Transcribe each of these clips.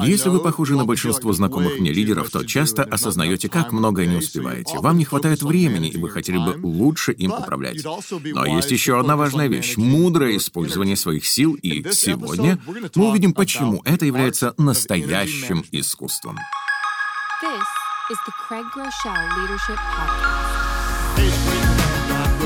Если вы похожи на большинство знакомых мне лидеров, то часто осознаете, как многое не успеваете. Вам не хватает времени, и вы хотели бы лучше им управлять. Но есть еще одна важная вещь — мудрое использование своих сил, и сегодня мы увидим, почему это является настоящим искусством.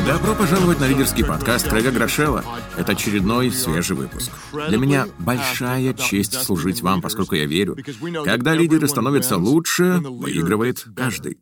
Добро пожаловать на лидерский подкаст Крэга Грошева. Это очередной свежий выпуск. Для меня большая честь служить вам, поскольку я верю, когда лидеры становятся лучше, выигрывает каждый.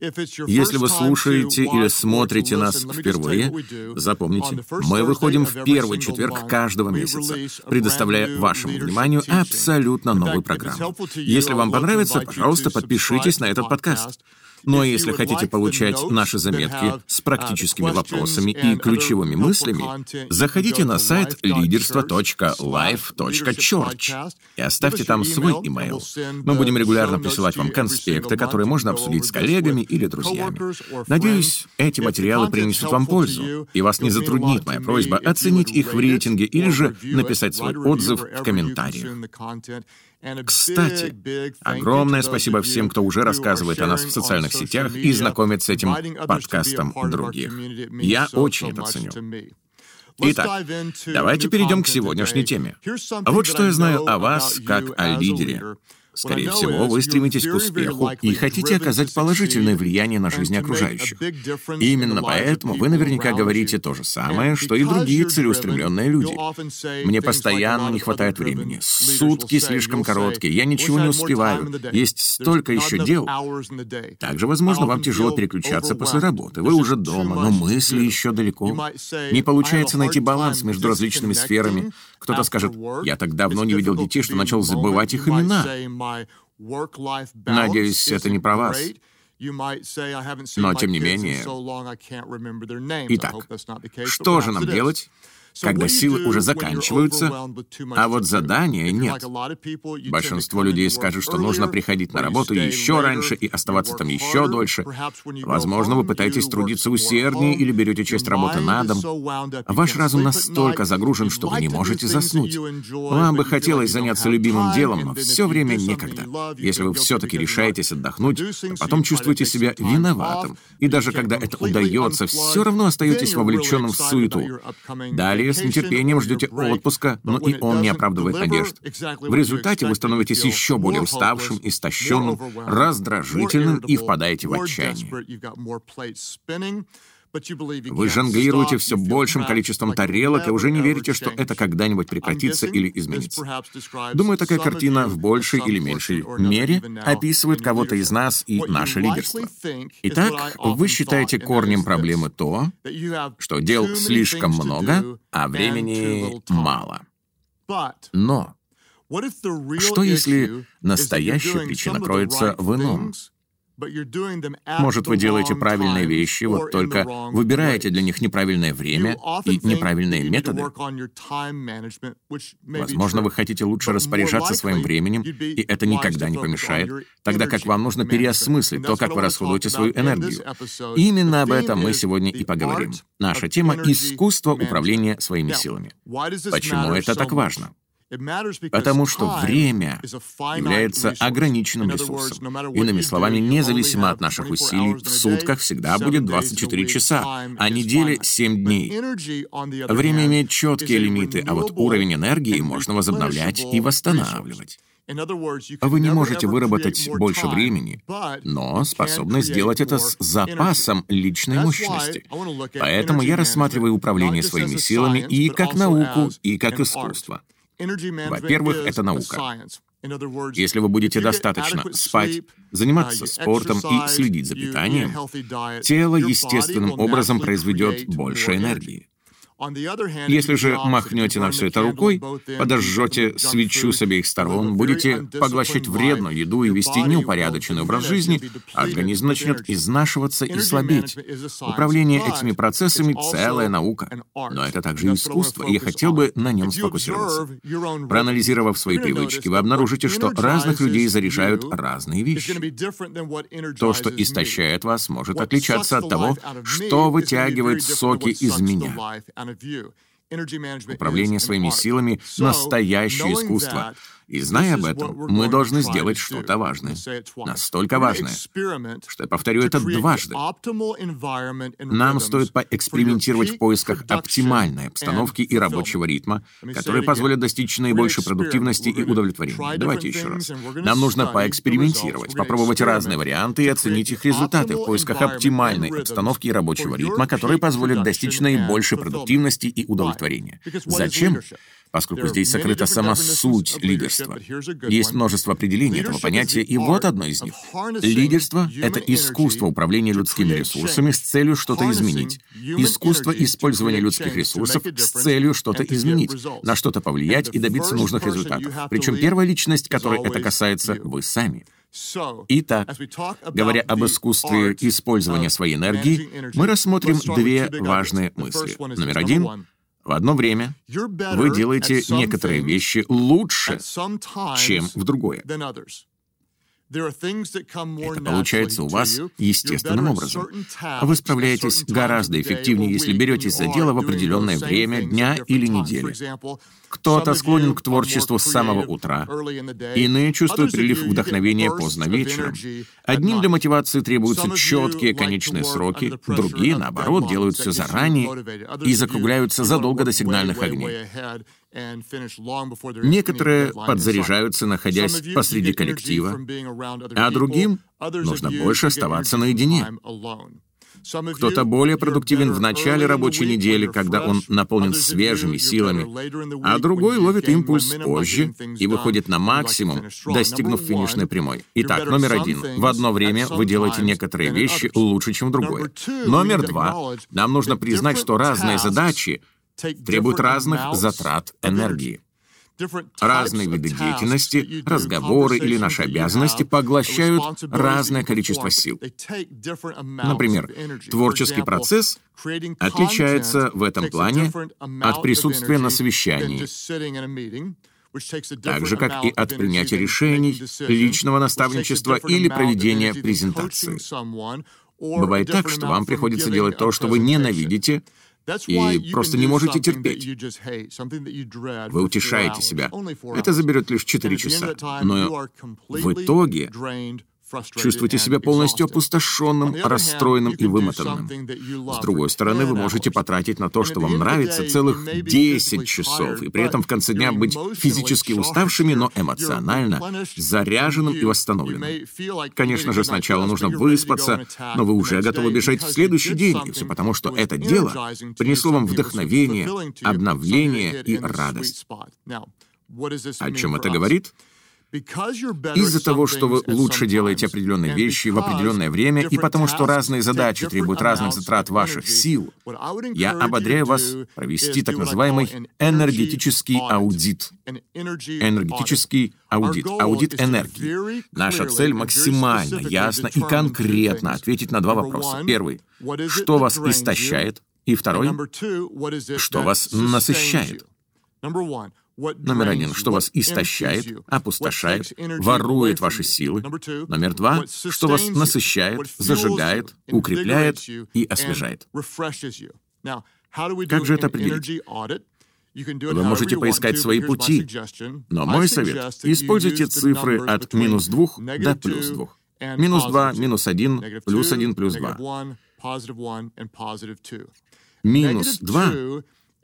Если вы слушаете или смотрите нас впервые, запомните, мы выходим в первый четверг каждого месяца, предоставляя вашему вниманию абсолютно новую программу. Если вам понравится, пожалуйста, подпишитесь на этот подкаст. А если хотите получать наши заметки с практическими вопросами и ключевыми мыслями, заходите на сайт leaderство.life.church и оставьте там свой имейл. Мы будем регулярно присылать вам конспекты, которые можно обсудить с коллегами или друзьями. Надеюсь, эти материалы принесут вам пользу, и вас не затруднит моя просьба оценить их в рейтинге или же написать свой отзыв в комментариях. Кстати, огромное спасибо всем, кто уже рассказывает о нас в социальных сетях и знакомит с этим подкастом других. Я очень это ценю. Итак, давайте перейдем к сегодняшней теме. Вот что я знаю о вас как о лидере. Скорее всего, вы стремитесь к успеху и хотите оказать положительное влияние на жизнь окружающих. Именно поэтому вы наверняка говорите то же самое, что и другие целеустремленные люди. Мне постоянно не хватает времени. Сутки слишком короткие, я ничего не успеваю. Есть столько еще дел. Также, возможно, вам тяжело переключаться после работы. Вы уже дома, но мысли еще далеко. Не получается найти баланс между различными сферами. Кто-то скажет, я так давно не видел детей, что начал забывать их имена. Надеюсь, это не про вас. Но, тем не менее... Итак, что же нам делать, когда силы уже заканчиваются, а вот задания нет. Большинство людей скажут, что нужно приходить на работу еще раньше и оставаться там еще дольше. Возможно, вы пытаетесь трудиться усерднее или берете часть работы на дом. Ваш разум настолько загружен, что вы не можете заснуть. Вам бы хотелось заняться любимым делом, но все время некогда. Если вы все-таки решаетесь отдохнуть, то потом чувствуете себя виноватым. И даже когда это удается, все равно остаетесь вовлеченным в суету. Далее Далее с нетерпением ждете отпуска, но и он не оправдывает надежд. В результате вы становитесь еще более уставшим, истощенным, раздражительным и впадаете в отчаяние. Вы жонглируете все большим количеством тарелок и уже не верите, что это когда-нибудь прекратится или изменится. Думаю, такая картина в большей или меньшей мере описывает кого-то из нас и наше лидерство. Итак, вы считаете корнем проблемы то, что дел слишком много, а времени мало. Но что если настоящая причина кроется в ином? Может, вы делаете правильные вещи, вот только выбираете для них неправильное время и неправильные методы. Возможно, вы хотите лучше распоряжаться своим временем, и это никогда не помешает, тогда как вам нужно переосмыслить то, как вы расходуете свою энергию. Именно об этом мы сегодня и поговорим. Наша тема — искусство управления своими силами. Почему это так важно? Потому что время является ограниченным ресурсом. Иными словами, независимо от наших усилий, в сутках всегда будет 24 часа, а неделе — 7 дней. Время имеет четкие лимиты, а вот уровень энергии можно возобновлять и восстанавливать. Вы не можете выработать больше времени, но способны сделать это с запасом личной мощности. Поэтому я рассматриваю управление своими силами и как науку, и как искусство. Во-первых, это наука. Если вы будете достаточно спать, заниматься спортом и следить за питанием, тело естественным образом произведет больше энергии. Если же махнете на все это рукой, подожжете свечу с обеих сторон, будете поглощать вредную еду и вести неупорядоченный образ жизни, организм начнет изнашиваться и слабеть. Управление этими процессами — целая наука. Но это также искусство, и я хотел бы на нем сфокусироваться. Проанализировав свои привычки, вы обнаружите, что разных людей заряжают разные вещи. То, что истощает вас, может отличаться от того, что вытягивает соки из меня. Управление своими силами — настоящее искусство. И зная об этом, мы должны сделать что-то важное. Настолько важное, что я повторю это дважды. Нам стоит поэкспериментировать в поисках оптимальной обстановки и рабочего ритма, которые позволят достичь наибольшей продуктивности и удовлетворения. Давайте еще раз. Нам нужно поэкспериментировать, попробовать разные варианты и оценить их результаты в поисках оптимальной обстановки и рабочего ритма, которые позволят достичь наибольшей продуктивности и удовлетворения. Зачем? Поскольку здесь сокрыта сама суть лидерства. Есть множество определений этого понятия, и вот одно из них. Лидерство — это искусство управления людскими ресурсами с целью что-то изменить. Искусство использования людских ресурсов с целью что-то изменить, на что-то повлиять и добиться нужных результатов. Причем первая личность, которой это касается, вы сами. Итак, говоря об искусстве использования своей энергии, мы рассмотрим две важные мысли. Номер один в одно время вы делаете некоторые вещи лучше, чем в другое. Это получается у вас естественным образом. Вы справляетесь гораздо эффективнее, если беретесь за дело в определенное время дня или недели. Кто-то склонен к творчеству с самого утра, иные чувствуют прилив вдохновения поздно вечером. Одним для мотивации требуются четкие конечные сроки, другие, наоборот, делают все заранее и закругляются задолго до сигнальных огней. Некоторые подзаряжаются, находясь посреди коллектива, а другим нужно больше оставаться наедине. Кто-то более продуктивен в начале рабочей недели, когда он наполнен свежими силами, а другой ловит импульс позже и выходит на максимум, достигнув финишной прямой. Итак, номер один. В одно время вы делаете некоторые вещи лучше, чем в другое. Номер два. Нам нужно признать, что разные задачи требуют разных затрат энергии. Разные виды деятельности, разговоры или наши обязанности поглощают разное количество сил. Например, творческий процесс отличается в этом плане от присутствия на совещании, так же, как и от принятия решений, личного наставничества или проведения презентации. Бывает так, что вам приходится делать то, что вы ненавидите, и просто не можете терпеть. Вы утешаете себя. Это заберет лишь 4 часа. Но в итоге Чувствуете себя полностью опустошенным, расстроенным и вымотанным. С другой стороны, вы можете потратить на то, что вам нравится, целых 10 часов, и при этом в конце дня быть физически уставшими, но эмоционально заряженным и восстановленным. Конечно же, сначала нужно выспаться, но вы уже готовы бежать в следующий день, и все потому, что это дело принесло вам вдохновение, обновление и радость. О чем это говорит? Из-за того, что вы лучше делаете определенные вещи в определенное время, и потому что разные задачи требуют разных затрат ваших сил, я ободряю вас провести так называемый энергетический аудит. Энергетический аудит. Аудит энергии. Наша цель максимально ясно и конкретно ответить на два вопроса. Первый. Что вас истощает? И второй. Что вас насыщает? Номер один, что вас истощает, опустошает, ворует ваши силы. Номер два, что вас насыщает, зажигает, укрепляет и освежает. Как же это определить? Вы можете поискать свои пути, но мой совет — используйте цифры от минус двух до плюс двух. Минус два, минус один, плюс один, плюс два. Минус два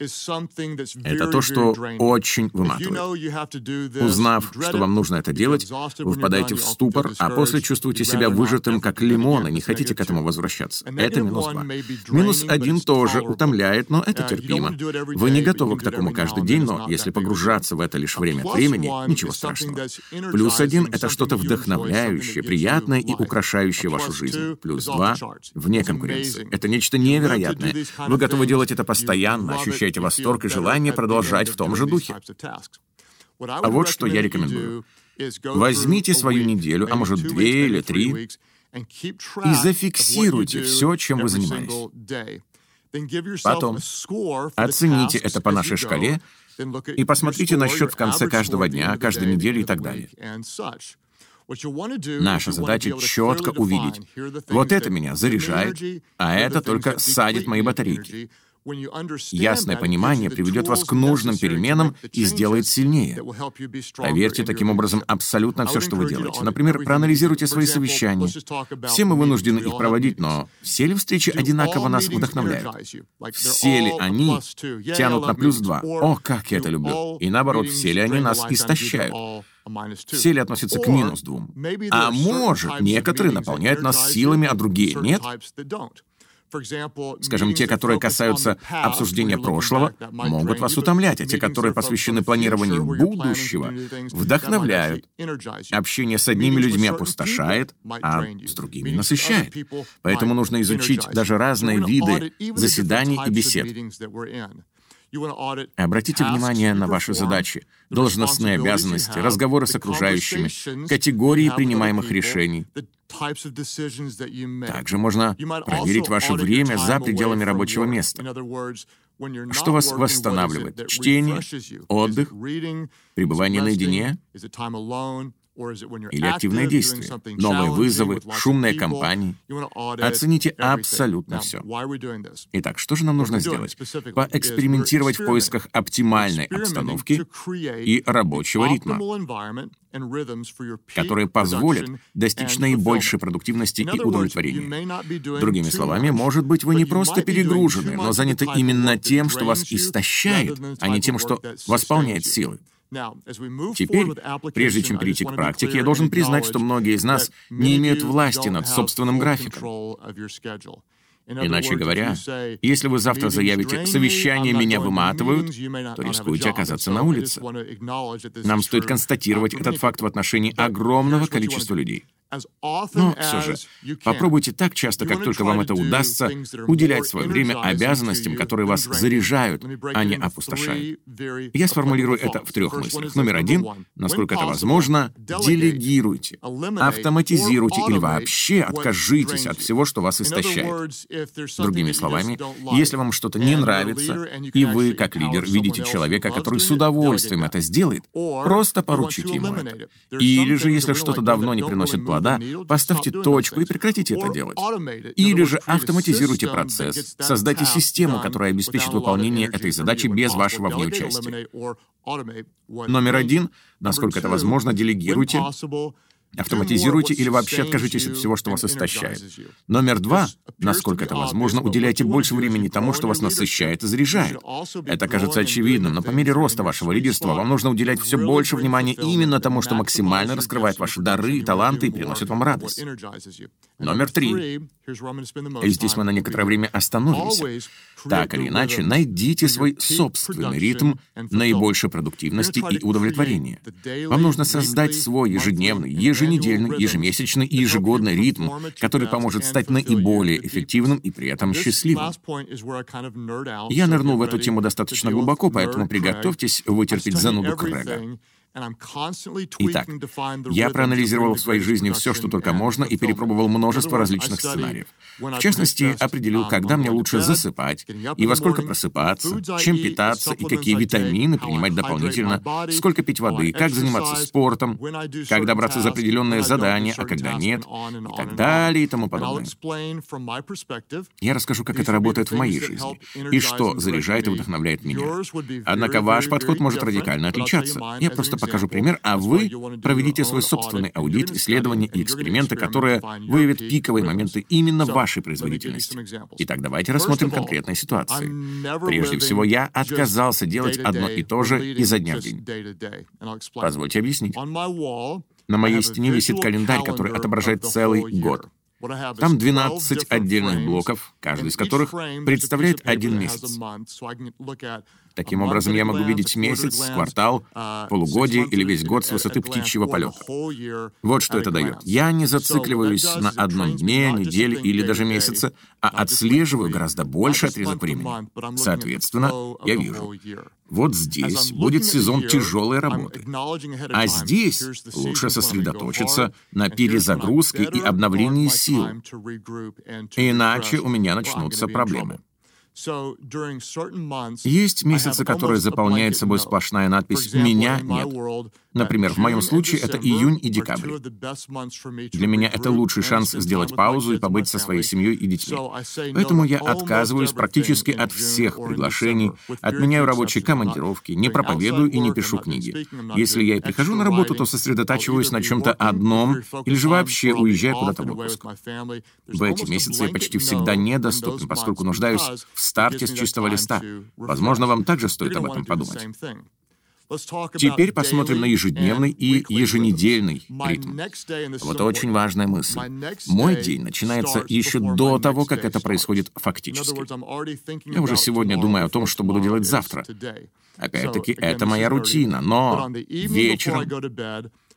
это то, что очень выматывает. Узнав, что вам нужно это делать, вы впадаете в ступор, а после чувствуете себя выжатым, как лимон, и не хотите к этому возвращаться. Это минус два. Минус один тоже утомляет, но это терпимо. Вы не готовы к такому каждый день, но если погружаться в это лишь время от времени, ничего страшного. Плюс один — это что-то вдохновляющее, приятное и украшающее вашу жизнь. Плюс два — вне конкуренции. Это нечто невероятное. Вы готовы делать это постоянно, ощущая испытываете восторг и желание продолжать в том же духе. А вот что я рекомендую. Возьмите свою неделю, а может две или три, и зафиксируйте все, чем вы занимались. Потом оцените это по нашей шкале и посмотрите на счет в конце каждого дня, каждой недели и так далее. Наша задача четко увидеть, вот это меня заряжает, а это только садит мои батарейки. Ясное понимание приведет вас к нужным переменам и сделает сильнее. Поверьте таким образом абсолютно все, что вы делаете. Например, проанализируйте свои совещания. Все мы вынуждены их проводить, но все ли встречи одинаково нас вдохновляют? Все ли они тянут на плюс два? О, как я это люблю! И наоборот, все ли они нас истощают? Все ли относятся к минус двум? А может, некоторые наполняют нас силами, а другие нет? Скажем, те, которые касаются обсуждения прошлого, могут вас утомлять, а те, которые посвящены планированию будущего, вдохновляют. Общение с одними людьми опустошает, а с другими насыщает. Поэтому нужно изучить даже разные виды заседаний и бесед. Обратите внимание на ваши задачи, должностные обязанности, разговоры с окружающими, категории принимаемых решений. Также можно проверить ваше время за пределами рабочего места. Что вас восстанавливает? Чтение, отдых, пребывание наедине или активное действие, новые вызовы, шумные компании. Оцените абсолютно все. Итак, что же нам нужно сделать? Поэкспериментировать в поисках оптимальной обстановки и рабочего ритма, которые позволят достичь наибольшей продуктивности и удовлетворения. Другими словами, может быть, вы не просто перегружены, но заняты именно тем, что вас истощает, а не тем, что восполняет силы. Теперь, прежде чем перейти к практике, я должен признать, что многие из нас не имеют власти над собственным графиком. Иначе говоря, если вы завтра заявите «совещание меня выматывают», то рискуете оказаться на улице. Нам стоит констатировать этот факт в отношении огромного количества людей. Но все же, попробуйте так часто, как только вам это удастся, уделять свое время обязанностям, которые вас заряжают, а не опустошают. Я сформулирую это в трех мыслях. Номер один, насколько это возможно, делегируйте, автоматизируйте или вообще откажитесь от всего, что вас истощает. Другими словами, если вам что-то не нравится, и вы, как лидер, видите человека, который с удовольствием это сделает, просто поручите ему это. Или же, если что-то давно не приносит плода, вода, поставьте точку и прекратите это делать. Или же автоматизируйте процесс, создайте систему, которая обеспечит выполнение этой задачи без вашего внеучастия. Номер один, насколько это возможно, делегируйте Автоматизируйте или вообще откажитесь от всего, что вас истощает. Номер два, насколько это возможно, уделяйте больше времени тому, что вас насыщает и заряжает. Это кажется очевидным, но по мере роста вашего лидерства вам нужно уделять все больше внимания именно тому, что максимально раскрывает ваши дары и таланты и приносит вам радость. Номер три. И здесь мы на некоторое время остановимся. Так или иначе, найдите свой собственный ритм наибольшей продуктивности и удовлетворения. Вам нужно создать свой ежедневный, еженедельный, ежемесячный и ежегодный ритм, который поможет стать наиболее эффективным и при этом счастливым. Я нырнул в эту тему достаточно глубоко, поэтому приготовьтесь вытерпеть зануду Крэга. Итак, я проанализировал в своей жизни все, что только можно, и перепробовал множество различных сценариев. В частности, определил, когда мне лучше засыпать, и во сколько просыпаться, чем питаться, и какие витамины принимать дополнительно, сколько пить воды, как заниматься спортом, когда браться за определенное задание, а когда нет, и так далее, и тому подобное. Я расскажу, как это работает в моей жизни, и что заряжает и вдохновляет меня. Однако ваш подход может радикально отличаться. Я просто покажу пример, а вы проведите свой собственный аудит, исследования и эксперименты, которые выявят пиковые моменты именно вашей производительности. Итак, давайте рассмотрим конкретные ситуации. Прежде всего, я отказался делать одно и то же изо дня в день. Позвольте объяснить. На моей стене висит календарь, который отображает целый год. Там 12 отдельных блоков, каждый из которых представляет один месяц. Таким образом, я могу видеть месяц, квартал, полугодие или весь год с высоты птичьего полета. Вот что это дает. Я не зацикливаюсь на одном дне, неделе или даже месяце, а отслеживаю гораздо больше отрезок времени. Соответственно, я вижу. Вот здесь будет сезон тяжелой работы. А здесь лучше сосредоточиться на перезагрузке и обновлении сил. Иначе у меня начнутся проблемы. Есть месяцы, которые заполняет собой сплошная надпись «Меня нет». Например, в моем случае это июнь и декабрь. Для меня это лучший шанс сделать паузу и побыть со своей семьей и детьми. Поэтому я отказываюсь практически от всех приглашений, отменяю рабочие командировки, не проповедую и не пишу книги. Если я и прихожу на работу, то сосредотачиваюсь на чем-то одном или же вообще уезжаю куда-то в отпуск. В эти месяцы я почти всегда недоступен, поскольку нуждаюсь в старте с чистого листа. Возможно, вам также стоит об этом подумать. Теперь посмотрим на ежедневный и еженедельный ритм. Вот очень важная мысль. Мой день начинается еще до того, как это происходит фактически. Я уже сегодня думаю о том, что буду делать завтра. Опять-таки, это моя рутина, но вечером,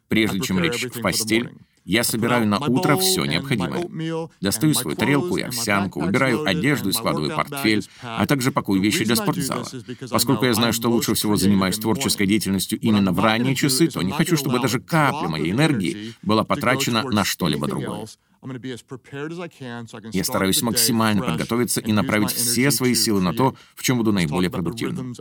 прежде чем лечь в постель, я собираю на утро все необходимое. Достаю свою тарелку и овсянку, убираю одежду и складываю портфель, а также пакую вещи для спортзала. Поскольку я знаю, что лучше всего занимаюсь творческой деятельностью именно в ранние часы, то не хочу, чтобы даже капля моей энергии была потрачена на что-либо другое. Я стараюсь максимально подготовиться и направить все свои силы на то, в чем буду наиболее продуктивным.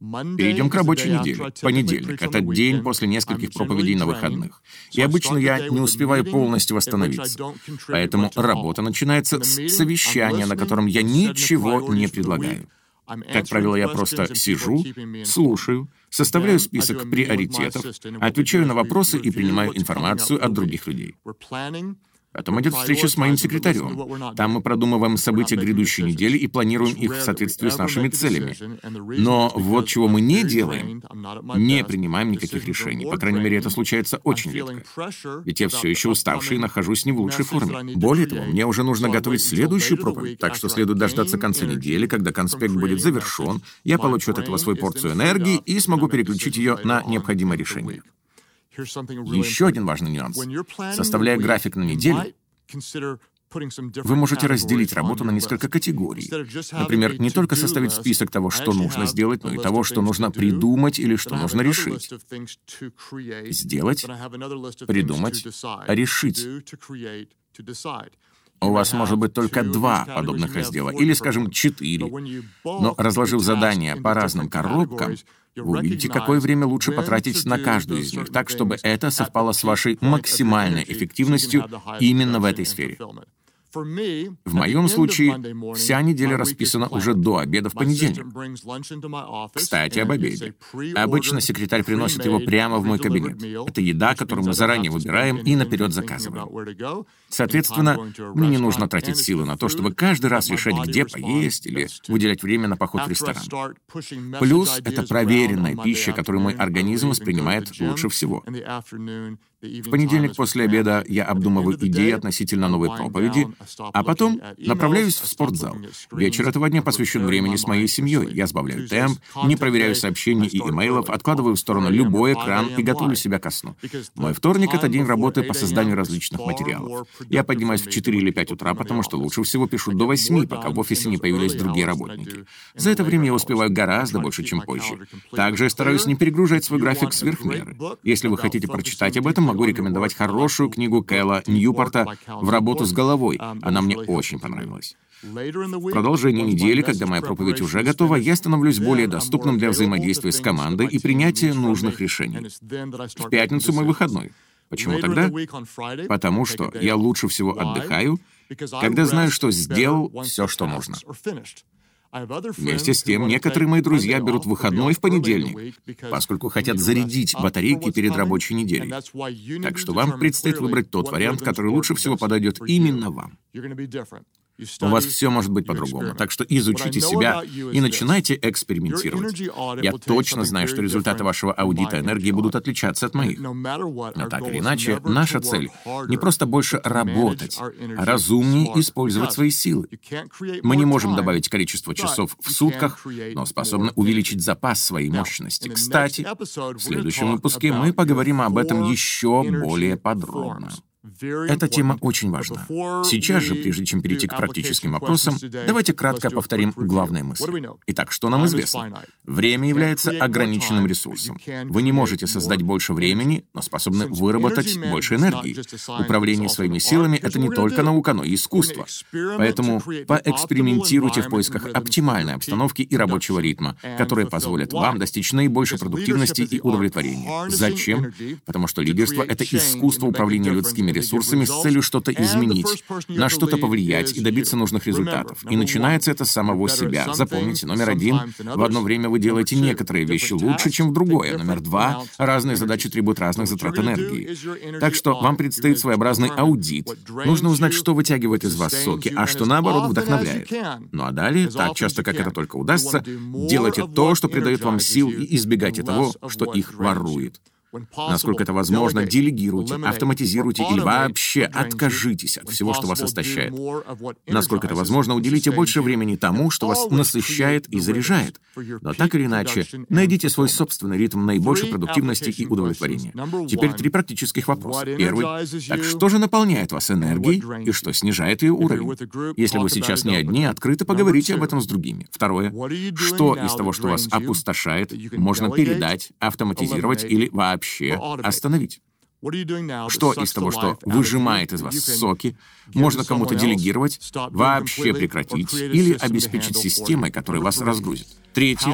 Перейдем к рабочей неделе. Понедельник — это день после нескольких проповедей на выходных. И обычно я не успеваю полностью восстановиться. Поэтому работа начинается с совещания, на котором я ничего не предлагаю. Как правило, я просто сижу, слушаю, составляю список приоритетов, отвечаю на вопросы и принимаю информацию от других людей. Потом идет встреча с моим секретарем. Там мы продумываем события грядущей недели и планируем их в соответствии с нашими целями. Но вот чего мы не делаем, не принимаем никаких решений. По крайней мере, это случается очень редко. Ведь я все еще уставший и нахожусь не в лучшей форме. Более того, мне уже нужно готовить следующую проповедь, так что следует дождаться конца недели, когда конспект будет завершен, я получу от этого свою порцию энергии и смогу переключить ее на необходимое решение. Еще один важный нюанс. Составляя график на неделю, вы можете разделить работу на несколько категорий. Например, не только составить список того, что нужно сделать, но и того, что нужно придумать или что нужно решить. Сделать, придумать, решить. У вас может быть только два подобных раздела, или, скажем, четыре. Но разложив задания по разным коробкам, вы увидите, какое время лучше потратить на каждую из них, так, чтобы это совпало с вашей максимальной эффективностью именно в этой сфере. В моем случае вся неделя расписана уже до обеда в понедельник. Кстати, об обеде. Обычно секретарь приносит его прямо в мой кабинет. Это еда, которую мы заранее выбираем и наперед заказываем. Соответственно, мне не нужно тратить силы на то, чтобы каждый раз решать, где поесть или выделять время на поход в ресторан. Плюс это проверенная пища, которую мой организм воспринимает лучше всего. В понедельник после обеда я обдумываю идеи относительно новой проповеди, а потом направляюсь в спортзал. Вечер этого дня посвящен времени с моей семьей. Я сбавляю темп, не проверяю сообщений и имейлов, откладываю в сторону любой экран и готовлю себя ко сну. Мой вторник — это день работы по созданию различных материалов. Я поднимаюсь в 4 или 5 утра, потому что лучше всего пишу до 8, пока в офисе не появились другие работники. За это время я успеваю гораздо больше, чем позже. Также я стараюсь не перегружать свой график сверх меры. Если вы хотите прочитать об этом, могу рекомендовать хорошую книгу Кэлла Ньюпорта «В работу с головой». Она мне очень понравилась. В продолжении недели, когда моя проповедь уже готова, я становлюсь более доступным для взаимодействия с командой и принятия нужных решений. В пятницу мой выходной. Почему тогда? Потому что я лучше всего отдыхаю, когда знаю, что сделал все, что нужно. Вместе с тем, некоторые мои друзья берут выходной в понедельник, поскольку хотят зарядить батарейки перед рабочей неделей. Так что вам предстоит выбрать тот вариант, который лучше всего подойдет именно вам. У вас все может быть по-другому, так что изучите себя и начинайте экспериментировать. Я точно знаю, что результаты вашего аудита энергии будут отличаться от моих. Но так или иначе, наша цель — не просто больше работать, а разумнее использовать свои силы. Мы не можем добавить количество часов в сутках, но способны увеличить запас своей мощности. Кстати, в следующем выпуске мы поговорим об этом еще более подробно. Эта тема очень важна. Сейчас же, прежде чем перейти к практическим вопросам, давайте кратко повторим главные мысли. Итак, что нам известно? Время является ограниченным ресурсом. Вы не можете создать больше времени, но способны выработать больше энергии. Управление своими силами — это не только наука, но и искусство. Поэтому поэкспериментируйте в поисках оптимальной обстановки и рабочего ритма, которые позволят вам достичь наибольшей продуктивности и удовлетворения. Зачем? Потому что лидерство — это искусство управления людскими ресурсами с целью что-то изменить, на что-то повлиять и добиться нужных результатов. И начинается это с самого себя. Запомните, номер один — в одно время вы делаете некоторые вещи лучше, чем в другое. Номер два — разные задачи требуют разных затрат энергии. Так что вам предстоит своеобразный аудит. Нужно узнать, что вытягивает из вас соки, а что, наоборот, вдохновляет. Ну а далее, так часто, как это только удастся, делайте то, что придает вам сил, и избегайте того, что их ворует. Насколько это возможно, делегируйте, автоматизируйте или вообще откажитесь от всего, что вас истощает. Насколько это возможно, уделите больше времени тому, что вас насыщает и заряжает. Но так или иначе, найдите свой собственный ритм наибольшей продуктивности и удовлетворения. Теперь три практических вопроса. Первый. Так что же наполняет вас энергией и что снижает ее уровень? Если вы сейчас не одни, открыто поговорите об этом с другими. Второе. Что из того, что вас опустошает, можно передать, автоматизировать или вообще вообще остановить? Что из того, что выжимает из вас соки, можно кому-то делегировать, вообще прекратить или обеспечить системой, которая вас разгрузит? Третье.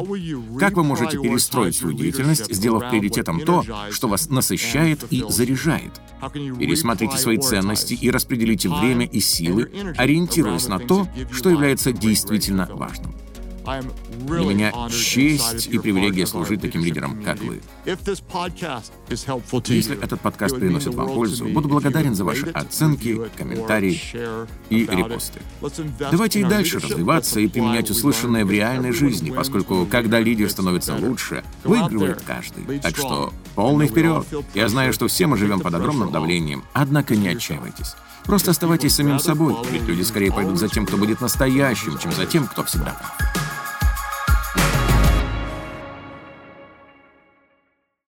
Как вы можете перестроить свою деятельность, сделав приоритетом то, что вас насыщает и заряжает? Пересмотрите свои ценности и распределите время и силы, ориентируясь на то, что является действительно важным. Для меня честь и привилегия служить таким лидером, как вы. Если этот подкаст приносит вам пользу, буду благодарен за ваши оценки, комментарии и репосты. Давайте и дальше развиваться и применять услышанное в реальной жизни, поскольку когда лидер становится лучше, выигрывает каждый. Так что полный вперед. Я знаю, что все мы живем под огромным давлением, однако не отчаивайтесь. Просто оставайтесь самим собой, ведь люди скорее пойдут за тем, кто будет настоящим, чем за тем, кто всегда прав.